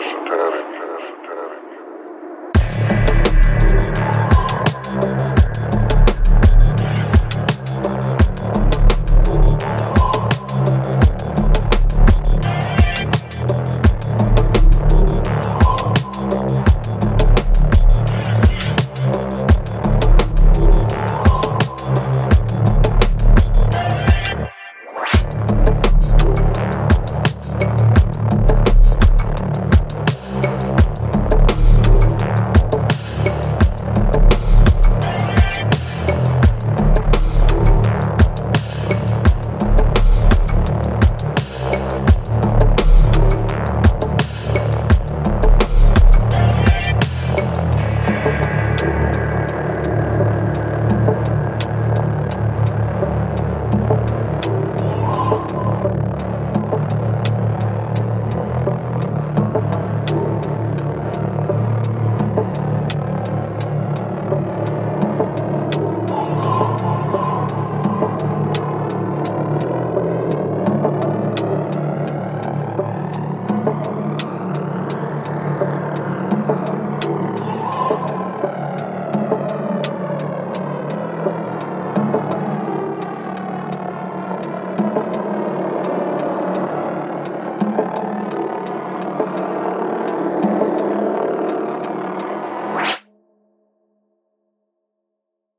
Satanic.